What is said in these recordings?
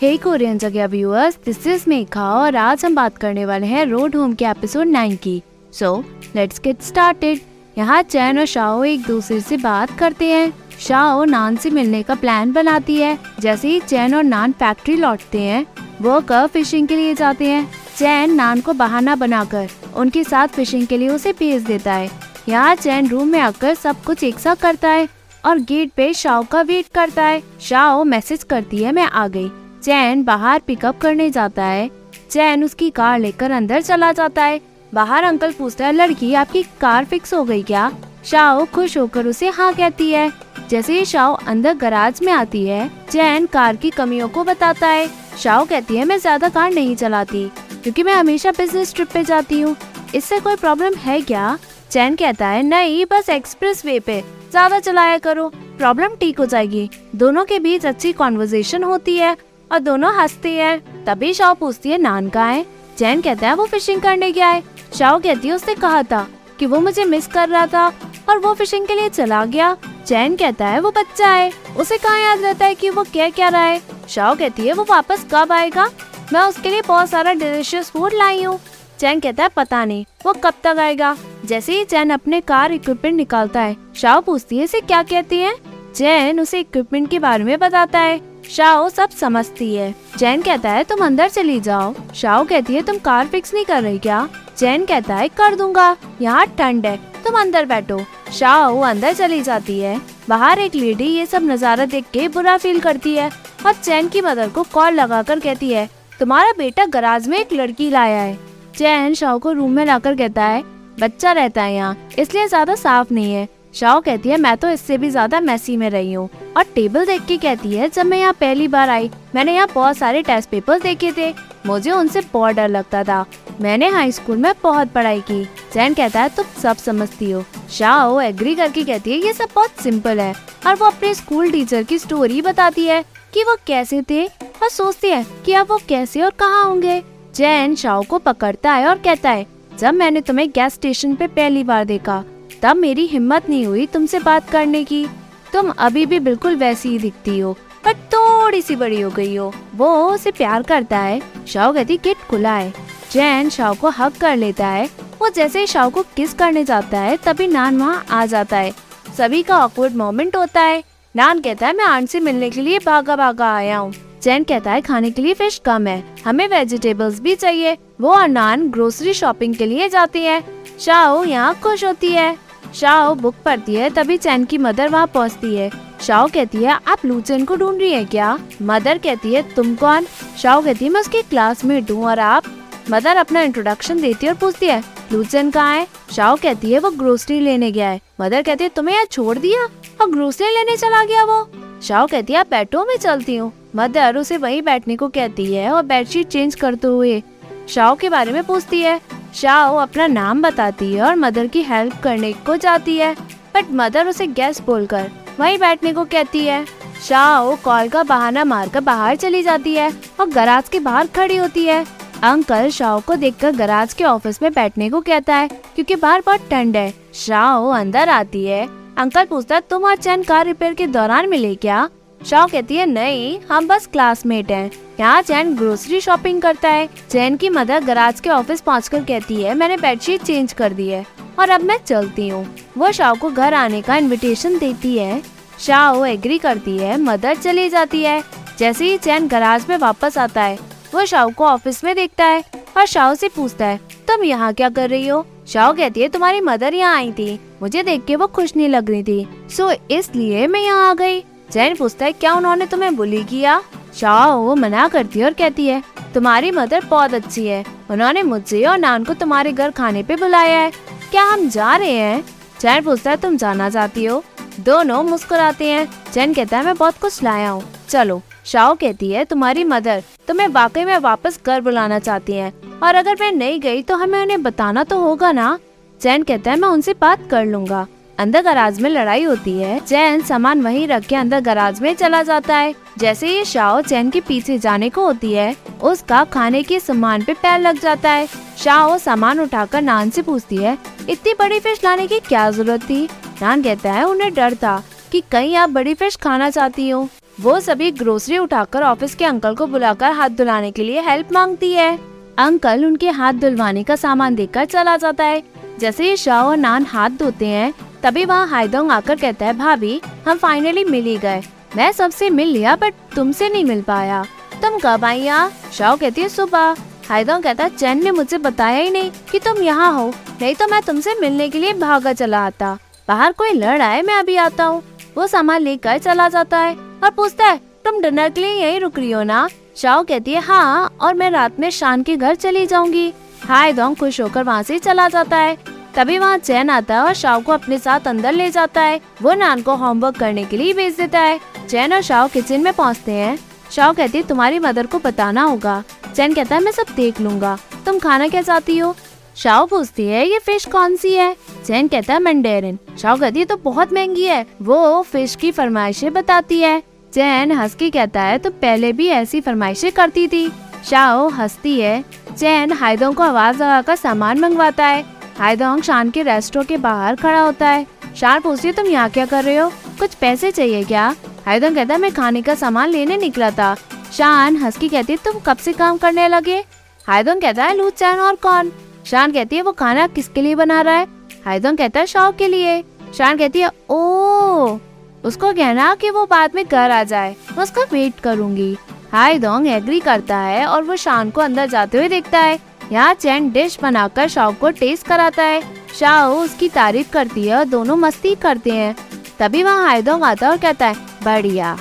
हे Korean जगह viewers this is Megha और आज हम बात करने वाले हैं रोड होम के एपिसोड नाइन की। सो लेट्स गेट स्टार्टेड यहाँ चैन और शाओ एक दूसरे से बात करते हैं। शाओ नान से मिलने का प्लान बनाती है। जैसे ही चैन और नान फैक्ट्री लौटते हैं, वो कर फिशिंग के लिए जाते हैं। चैन नान को बहाना बनाकर उनके साथ फिशिंग के लिए उसे भेज देता है। यहाँ चैन रूम में आकर सब कुछ एक साथ करता है और गेट पे शाओ का वेट करता है। शाओ मैसेज करती है, मैं आ गई। चैन बाहर पिकअप करने जाता है। चैन उसकी कार लेकर अंदर चला जाता है। बाहर अंकल पूछता है, लड़की, आपकी कार फिक्स हो गई क्या? शाओ खुश होकर उसे हाँ कहती है। जैसे ही शाओ अंदर गराज में आती है चैन कार की कमियों को बताता है। शाओ कहती है, मैं ज़्यादा कार नहीं चलाती, क्योंकि मैं हमेशा बिज़नेस ट्रिप पे जाती हूँ। इससे कोई प्रॉब्लम है क्या? चैन कहता है, नहीं, बस एक्सप्रेस वे पे। ज़्यादा चलाया करो प्रॉब्लम ठीक हो जाएगी। दोनों के बीच अच्छी कॉन्वर्जेशन होती है। और दोनों हंसती है। तभी शाओ पूछती है नान का है? चैन कहता है, वो फिशिंग करने गया है। शाओ कहती है उसने कहा था कि वो मुझे मिस कर रहा था और वो फिशिंग के लिए चला गया। चैन कहता है, वो बच्चा है। उसे कहाँ याद रहता है कि वो क्या क्या रहा है? शाओ कहती है, वो वापस कब आएगा? मैं उसके लिए बहुत सारा डिलीशियस फ़ूड लाई हूँ। चैन कहता है, पता नहीं, वो कब तक आएगा? जैसे ही चैन अपने कार इक्विपमेंट निकालता है, शाओ पूछती है, इसे क्या कहती है? चैन उसे इक्विपमेंट के बारे में बताता है। शाओ, सब समझती है। चैन कहता है, तुम अंदर चली जाओ। शाओ कहती है, तुम कार फिक्स नहीं कर रही क्या? चैन कहता है, कर दूँगा। यहाँ ठंड है। तुम अंदर बैठो। शाओ अंदर चली जाती है। बाहर एक लेडी ये सब नज़ारा देख के बुरा फील करती है और चैन की मदर को कॉल लगाकर कहती है, तुम्हारा बेटा गराज में एक लड़की लाया है। चैन शाओ को रूम में लाकर कहता है, बच्चा रहता है यहाँ, इसलिए ज़्यादा साफ़ नहीं है। शाओ कहती है, मैं तो इससे भी ज़्यादा मैसी में रही हूँ। और टेबल देख के कहती है, जब मैं यहाँ पहली बार आई, मैंने यहाँ बहुत सारे टेस्ट पेपर देखे थे। मुझे उनसे बहुत डर लगता था। मैंने हाई स्कूल में बहुत पढ़ाई की। जैन कहता है, तुम सब समझती हो। शाओ एग्री करके कहती है, ये सब बहुत सिंपल है। और वो अपने स्कूल टीचर की स्टोरी बताती है कि वो कैसे थे और सोचती है कि अब वो कैसे और कहाँ होंगे। जैन शाओ को पकड़ता है और कहता है, जब मैंने तुम्हें गैस स्टेशन पे पहली बार देखा तब मेरी हिम्मत नहीं हुई तुमसे बात करने की। तुम अभी भी बिल्कुल वैसी ही दिखती हो, पर थोड़ी सी बड़ी हो गई हो। वो उसे प्यार करता है शाओ कहती, गेट खुला है। चैन शाओ को हक कर लेता है। वो जैसे ही शाओ को किस करने जाता है, तभी नान वहाँ आ जाता है। सभी का ऑकवर्ड मोमेंट होता है। नान कहता है, मैं आंट से मिलने के लिए भागा भागा आया हूँ। चैन कहता है, खाने के लिए फ़िश कम है। हमें वेजिटेबल्स भी चाहिए। वो और नान ग्रोसरी शॉपिंग के लिए जाती है। शाओ यहाँ खुश होती है। शाओ बुक पढ़ती है, तभी चैन की मदर वहाँ पहुँचती है। शाओ कहती है, आप लूचन को ढूंढ रही है क्या? मदर कहती है, तुम कौन? शाओ कहती है, मैं उसकी क्लासमेट हूँ और आप मदर अपना इंट्रोडक्शन देती है और पूछती है लूचन कहाँ है? शाओ कहती है, वो ग्रोसरी लेने गया है। मदर कहती है, तुम्हें यहाँ छोड़ दिया? और ग्रोसरी लेने चला गया वो? शाओ कहती है, आप बैठो, मैं चलती हूँ। मदर उसे वहीं बैठने को कहती है और बेडशीट चेंज करते हुए शाओ के बारे में पूछती है शाओ अपना नाम बताती है और मदर की हेल्प करने को जाती है। बट मदर उसे गैस बोलकर वहीं बैठने को कहती है। शाओ कॉल का बहाना मारकर बाहर चली जाती है और गराज के बाहर खड़ी होती है। अंकल शाओ को देखकर गराज के ऑफ़िस में बैठने को कहता है क्योंकि बाहर बहुत ठंड है। शाओ अंदर आती है। अंकल पूछता तुम आज चैन कार रिपेयर के दौरान मिले क्या? शाओ कहती है, नहीं, हम बस क्लासमेट हैं। यहाँ चैन ग्रोसरी शॉपिंग करता है। चैन की मदर गराज के ऑफ़िस पहुँच कहती है, मैंने बेडशीट चेंज कर दी है और अब मैं चलती हूँ। वो शाओ को घर आने का इनविटेशन देती है। शाओ एग्री करती है, मदर चली जाती है। जैसे ही चैन गराज में वापस आता है, वो शाओ को ऑफ़िस में देखता है और शाओ से पूछता है, तुम यहाँ क्या कर रही हो? शाओ कहती है, तुम्हारी मदर यहाँ आई थी। मुझे देख के वो खुश नहीं लग रही थी। सो इसलिए मैं यहाँ आ गई। चैन पूछता है, क्या उन्होंने तुम्हें बुली किया? शाओ वो मना करती है और कहती है, तुम्हारी मदर बहुत अच्छी है। उन्होंने मुझे और नान को तुम्हारे घर खाने पे बुलाया है। क्या हम जा रहे हैं? चैन पूछता है, तुम जाना चाहती हो? दोनों मुस्कुराते हैं। चैन कहता है, मैं बहुत कुछ लाया हूँ। चलो शाओ कहती है, तुम्हारी मदर तुम्हें वाकई में वापस घर बुलाना चाहती है। और अगर मैं नहीं गई तो हमें उन्हें बताना तो होगा ना? चैन कहता है, मैं उनसे बात कर लूँगा। अंदर गराज में लड़ाई होती है चैन सामान वहीं रख के अंदर गराज में चला जाता है। जैसे ही शाओ चैन के पीछे जाने को होती है, उसका खाने के सामान पे पैर लग जाता है। शाओ सामान उठाकर नान से पूछती है, इतनी बड़ी फ़िश लाने की क्या ज़रूरत थी? नान कहता है, उन्हें डर था कि कहीं आप बड़ी फ़िश खाना चाहती हो। वो सभी ग्रोसरी उठाकर ऑफ़िस के अंकल को बुलाकर हाथ धुलाने के लिए हेल्प मांगती है। अंकल उनके हाथ धुलवाने का सामान देकर चला जाता है। जैसे ही शाह और नान हाथ धोते हैं तभी वहाँ हाइदोंग आकर कहता है, भाभी, हम फाइनली मिल ही गए। मैं सबसे मिल लिया बट तुमसे नहीं मिल पाया। तुम कब आई यहाँ? शाह कहती है, सुबह। हाइदोंग कहता है, चैन ने मुझे बताया ही नहीं कि तुम यहाँ हो। नहीं तो मैं तुमसे मिलने के लिए भागा चला आता। बाहर कोई लड़ आए, मैं अभी आता हूँ। वो सामान लेकर चला जाता है और पूछता है, तुम डिनर के लिए यही रुक रही हो ना? शाओ कहती है हाँ और मैं रात में शान के घर चली जाऊँगी। हाई दोंग खुश होकर वहाँ से चला जाता है। तभी वहाँ चैन आता है और शाओ को अपने साथ अंदर ले जाता है। वो नान को होमवर्क करने के लिए भेज देता है। चैन और शाओ किचन में पहुँचते हैं। शाओ कहती है तुम्हारी मदर को बताना होगा। चैन कहता है, मैं सब देख लूँगा। तुम खाना क्या चाहती हो? शाओ पूछती है, ये फ़िश कौन सी है? चैन कहता है, मंडेरिन। शाव कहती है तो बहुत महँगी है। वो फ़िश की फरमाइशें बताती है। चैन हंस के कहता है तो पहले भी ऐसी फरमाइशें करती थी? शाओ हंसती है। चैन हाइदोंग को आवाज़ लगाकर सामान मंगवाता है। हाइदोंग शान के रेस्टोरेंट के बाहर खड़ा होता है। शान पूछती है, तुम यहाँ क्या कर रहे हो? कुछ पैसे चाहिए क्या? हाइदोंग कहता है, मैं खाने का सामान लेने निकला था। शान हंस की कहती है, तुम कब से काम करने लगे? हाइदोंग कहता है लू चैन और कौन? शान कहती है, वो खाना किसके लिए बना रहा है? हाइदोंग कहता है, शौक के लिए। शान कहती है, ओ, उसको कहना कि वो बाद में घर आ जाए। मैं उसका वेट करूँगी। हाइदोंग एग्री करता है और वो शान को अंदर जाते हुए देखता है। यहाँ चैन डिश बनाकर शाओ को टेस्ट कराता है। शाओ उसकी तारीफ़ करती है और दोनों मस्ती करते हैं। तभी वहाँ हाइदोंग आता और कहता है, बढ़िया,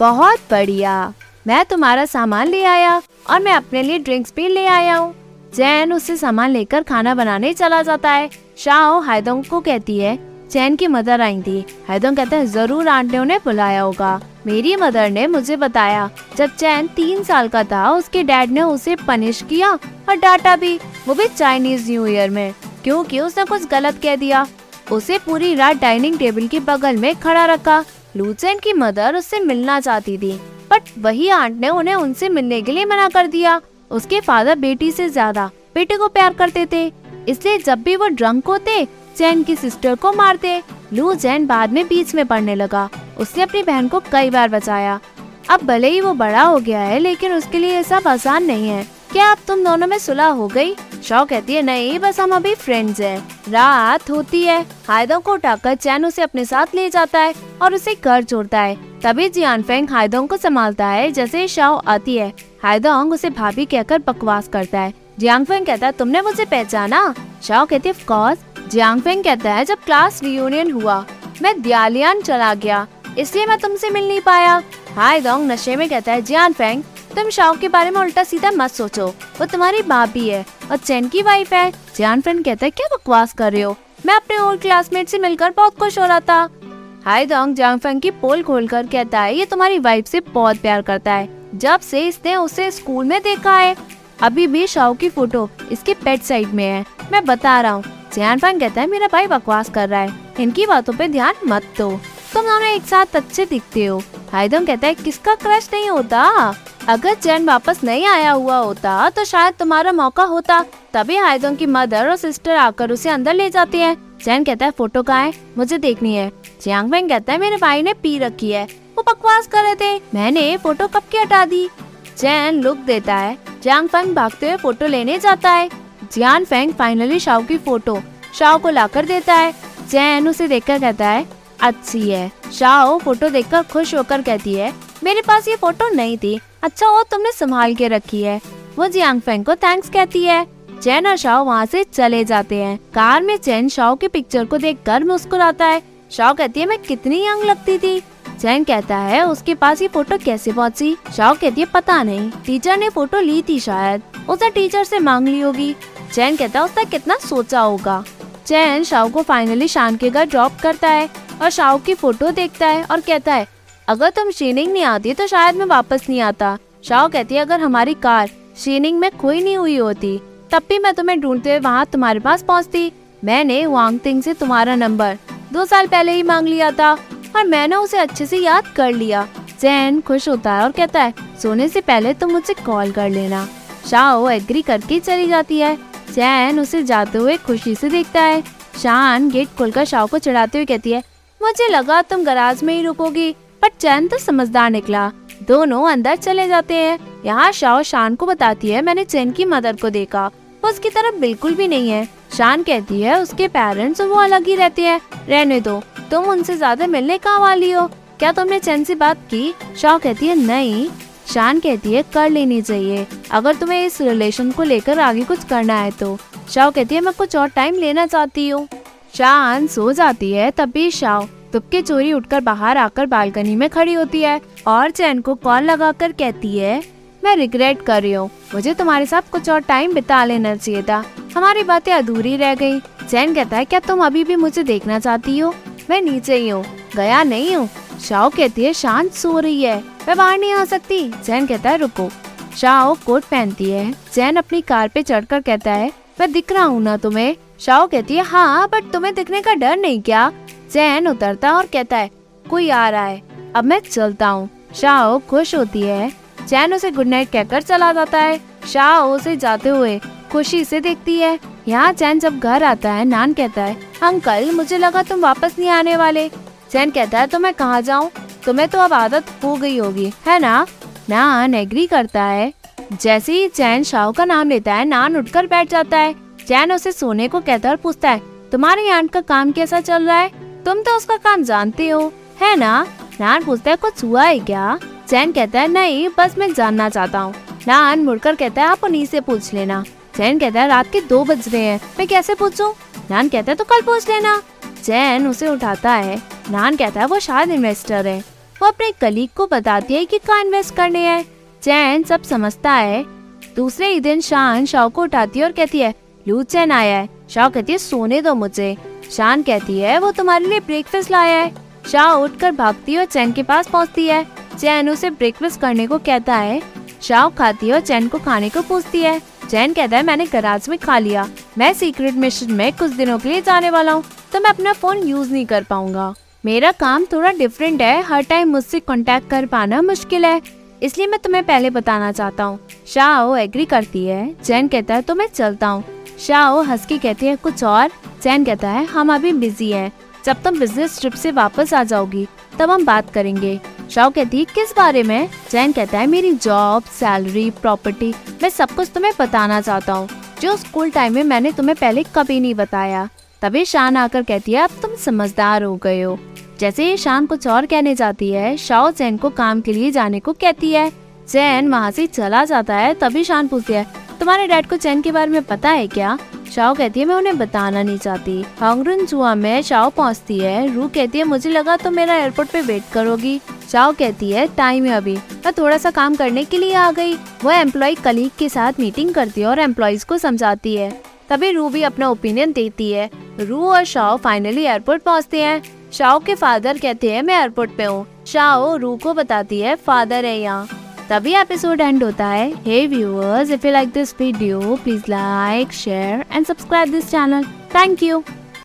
बहुत बढ़िया। मैं तुम्हारा सामान ले आया और मैं अपने लिए ड्रिंक्स भी ले आया हूँ। चैन उससे सामान लेकर खाना बनाने चला जाता है। शाओ हाइदोंग को कहती है, चैन की मदर आई थी। हैदोंग कहते है, ज़रूर आंट ने बुलाया होगा। मेरी मदर ने मुझे बताया, जब चैन तीन साल का था, उसके डैड ने उसे पनिश किया और डांटा भी। वो भी चाइनीज़ न्यू ईयर में, क्योंकि उसने कुछ गलत कह दिया। उसे पूरी रात डाइनिंग टेबल के बगल में खड़ा रखा। लूचैन की मदर उससे मिलना चाहती थी, बट वही आंट ने उन्हें उनसे मिलने के लिए मना कर दिया। उसके फादर बेटी से ज़्यादा बेटे को प्यार करते थे। इसलिए जब भी वो ड्रंक होते, चैन की सिस्टर को मारते। लू जैन बाद में बीच में पड़ने लगा। उसने अपनी बहन को कई बार बचाया। अब भले ही वो बड़ा हो गया है, लेकिन उसके लिए ये सब आसान नहीं है। क्या अब तुम दोनों में सुलह हो गई? शौ कहती है, नहीं, बस हम अभी फ्रेंड्स हैं। रात होती है। हायदों को उठाकर चैन उसे अपने साथ ले जाता है और उसे घर छोड़ता है। तभी जियान फेंग हायदोंग को संभालता है, जैसे शाओ आती है। हायदोंग उसे भाभी कहकर बकवास करता है। जियांग फेंग कहता है, तुमने मुझे पहचाना? शाओ कहती है जियांग फेंग कहता है, जब क्लास रियूनियन हुआ, मैं दियालियान चला गया। इसलिए मैं तुमसे मिल नहीं पाया। हाय दोंग, नशे में कहता है, जियान फेंग, तुम शाओ के बारे में उल्टा सीधा मत सोचो। वो तुम्हारी भाभी है और चैन की वाइफ है। जियान फेंग कहता है, क्या बकवास कर रहे हो? मैं अपने ओल्ड क्लासमेट से मिलकर बहुत खुश हो रहा था। हाय दोंग जियांग फेंग की पोल खोल कर कहता है, ये तुम्हारी वाइफ से बहुत प्यार करता है। जब से इसने उसे स्कूल में देखा है, अभी भी शाओ की फ़ोटो इसके पेट साइड में है। मैं बता रहा हूँ, जियान फैंग कहता है, मेरा भाई बकवास कर रहा है। इनकी बातों पे ध्यान मत दो। तुम दोनों एक साथ अच्छे दिखते हो। हाइदम कहता है, किसका क्रश नहीं होता? अगर चैन वापस नहीं आया हुआ होता तो शायद तुम्हारा मौका होता। तभी हाइदों की मदर और सिस्टर आकर उसे अंदर ले जाती है। चैन कहता है, फ़ोटो कहाँ है? मुझे देखनी है। जियांग फैंग कहता है, मेरे भाई ने पी रखी है। वो बकवास कर रहे थे। मैंने फ़ोटो कब की हटा दी? चैन लुक देता है। जियांग फैंग भागते हुए फ़ोटो लेने जाता है। जियान फेंग फाइनली शाओ की फ़ोटो शाओ को लाकर देता है। जैन उसे देखकर कहता है अच्छी है। शाओ फ़ोटो देखकर खुश होकर कहती है, मेरे पास ये फ़ोटो नहीं थी। अच्छा वो तुमने संभाल के रखी है। वो जियांग फेंग को थैंक्स कहती है। चैन और शाओ वहाँ से चले जाते हैं। कार में चैन शाओ की पिक्चर को देख कर मुस्कुराता है। शाओ कहती है, मैं कितनी यंग लगती थी। चैन कहता है, उसके पास ये फ़ोटो कैसे पहुँची? शाओ कहती है, पता नहीं। टीचर ने फ़ोटो ली थी शायद। उसने टीचर से मांग ली होगी। चैन कहता है, उसने कितना सोचा होगा? चैन शाओ को फाइनली शान के घर ड्रॉप करता है। और शाओ की फ़ोटो देखता है और कहता है, अगर तुम शीनिंग नहीं आती तो शायद मैं वापस नहीं आता। शाओ कहती है, अगर हमारी कार शीनिंग में कोई नहीं हुई होती, तब भी मैं तुम्हें ढूंढते हुए वहाँ तुम्हारे पास पहुँचती। मैंने वांग तिंग से तुम्हारा नंबर दो साल पहले ही मांग लिया था और मैंने उसे अच्छे से याद कर लिया। चैन खुश होता है और कहता है, सोने से पहले तुम मुझे कॉल कर लेना। शाओ एग्री करके चली जाती है। चैन उसे जाते हुए खुशी से देखता है। शान गेट खोलकर शाह को चढ़ाते हुए कहती है मुझे लगा तुम गराज में ही रुकोगी, पर चैन तो समझदार निकला। दोनों अंदर चले जाते हैं। यहाँ शाओ शान को बताती है, मैंने चैन की मदर को देखा। वो उसकी तरफ़ बिल्कुल भी नहीं है। शान कहती है, उसके पेरेंट्स वो अलग ही रहते हैं। रहने दो, तुम उनसे ज़्यादा मिलने कहाँ वाली हो? क्या तुमने चैन से बात की? शाह कहती है, नहीं। शान कहती है, कर लेनी चाहिए। अगर तुम्हें इस रिलेशन को लेकर आगे कुछ करना है तो। शाह कहती है, मैं कुछ और टाइम लेना चाहती हूँ। शान सो जाती है, तभी शाह तुपके चोरी उठकर बाहर आकर बालकनी में खड़ी होती है और चैन को कॉल लगाकर कहती है, मैं रिग्रेट कर रही हूँ। मुझे तुम्हारे साथ कुछ और टाइम बिता लेना चाहिए था। हमारी बातें अधूरी रह गई। चैन कहता है, क्या तुम अभी भी मुझे देखना चाहती हो? मैं नीचे ही हूँ। गया नहीं हूँ। शाओ कहती है, शांत सो रही है। मैं बाहर नहीं आ सकती। चैन कहता है, रुको। शाओ कोट पहनती है। चैन अपनी कार पे चढ़कर कहता है, मैं दिख रहा हूँ ना तुम्हें। शाओ कहती है हाँ बट तुम्हें दिखने का डर नहीं क्या? चैन उतरता और कहता है, कोई आ रहा है, अब मैं चलता हूँ। शाओ खुश होती है। चैन उसे गुड नाइट कहकर चला जाता है। शाओ उसे जाते हुए खुशी से देखती है। यहाँ चैन जब घर आता है, नान कहता है, अंकल, मुझे लगा तुम वापस नहीं आने वाले। चैन कहता है तो मैं कहाँ जाऊँ? तुम्हें तो अब आदत हो गई होगी, है ना? नान एग्री करता है। जैसे ही चैन शाह का नाम लेता है, नान उठकर बैठ जाता है। चैन उसे सोने को कहता है और पूछता है, तुम्हारे आंट का काम कैसा चल रहा है? तुम तो उसका काम जानते हो, है ना? नान पूछता है, कुछ हुआ है क्या? चैन कहता है, नहीं, बस मैं जानना चाहता हूँ। नान मुड़कर कहता है, आप उन्हीं से पूछ लेना। चैन कहता है, रात के दो बज रहे हैं, मैं कैसे पूछूँ? नान कहता है तो कल पूछ लेना। चैन उसे उठाता है। नान कहता है, वो शायद इन्वेस्टर है। वो अपने कलीग को बताती है कि कहाँ इन्वेस्ट करने हैं। चैन सब समझता है। दूसरे ही दिन शान शाह को उठाती है और कहती है लू चैन आया है। शाह कहती है, सोने दो मुझे। शान कहती है, वो तुम्हारे लिए ब्रेकफास्ट लाया है। शाह उठकर भागती है और चैन के पास पहुँचती है। चैन उसे ब्रेकफास्ट करने को कहता है। शाह खाती है और चैन को खाने को पूछती है। चैन कहता है, मैंने गराज में खा लिया। मैं सीक्रेट मिशन में कुछ दिनों के लिए जाने वाला हूँ। तो मैं अपना फ़ोन यूज़ नहीं कर पाऊँगा। मेरा काम थोड़ा डिफरेंट है। हर टाइम मुझसे कांटेक्ट कर पाना मुश्किल है। इसलिए मैं तुम्हें पहले बताना चाहता हूँ। शाह एग्री करती है। चैन कहता है तो मैं चलता हूँ। शाह हंस के कहती है, कुछ और। चैन कहता है, हम अभी बिज़ी हैं। जब तुम बिज़नेस ट्रिप से वापस आ जाओगी, तब हम बात करेंगे। शाह कहती है किस बारे में? चैन कहता है, मेरी जॉब सैलरी प्रॉपर्टी मैं सब कुछ तुम्हें बताना चाहता हूँ। जो स्कूल टाइम में मैंने तुम्हें पहले कभी नहीं बताया। तभी शान आकर कहती है, अब तुम समझदार हो गए हो। जैसे ही शान कुछ और कहने जाती है शाओ चैन को काम के लिए जाने को कहती है। चैन वहाँ से चला जाता है, तभी शान पूछती है तुम्हारे डैड को चैन के बारे में पता है क्या? शाओ कहती है, मैं उन्हें बताना नहीं चाहती। हांगरुन जुआ में शाओ पहुँचती है। रू कहती है, मुझे लगा तो मेरा एयरपोर्ट पे वेट करोगी। शाओ कहती है टाइम है अभी। मैं थोड़ा सा काम करने के लिए आ गई। वो एम्प्लॉय कलीग के साथ मीटिंग करती है और एम्प्लॉयज़ को समझाती है। तभी रू भी अपना ओपिनियन देती है। रू और शाओ फाइनली एयरपोर्ट पहुँचते हैं। शाओ के फादर कहते हैं, मैं एयरपोर्ट पे हूँ। शाओ रू को बताती है फादर है यहाँ। तभी एपिसोड एंड होता है। Hey viewers if you like this video please like share and subscribe this channel thank you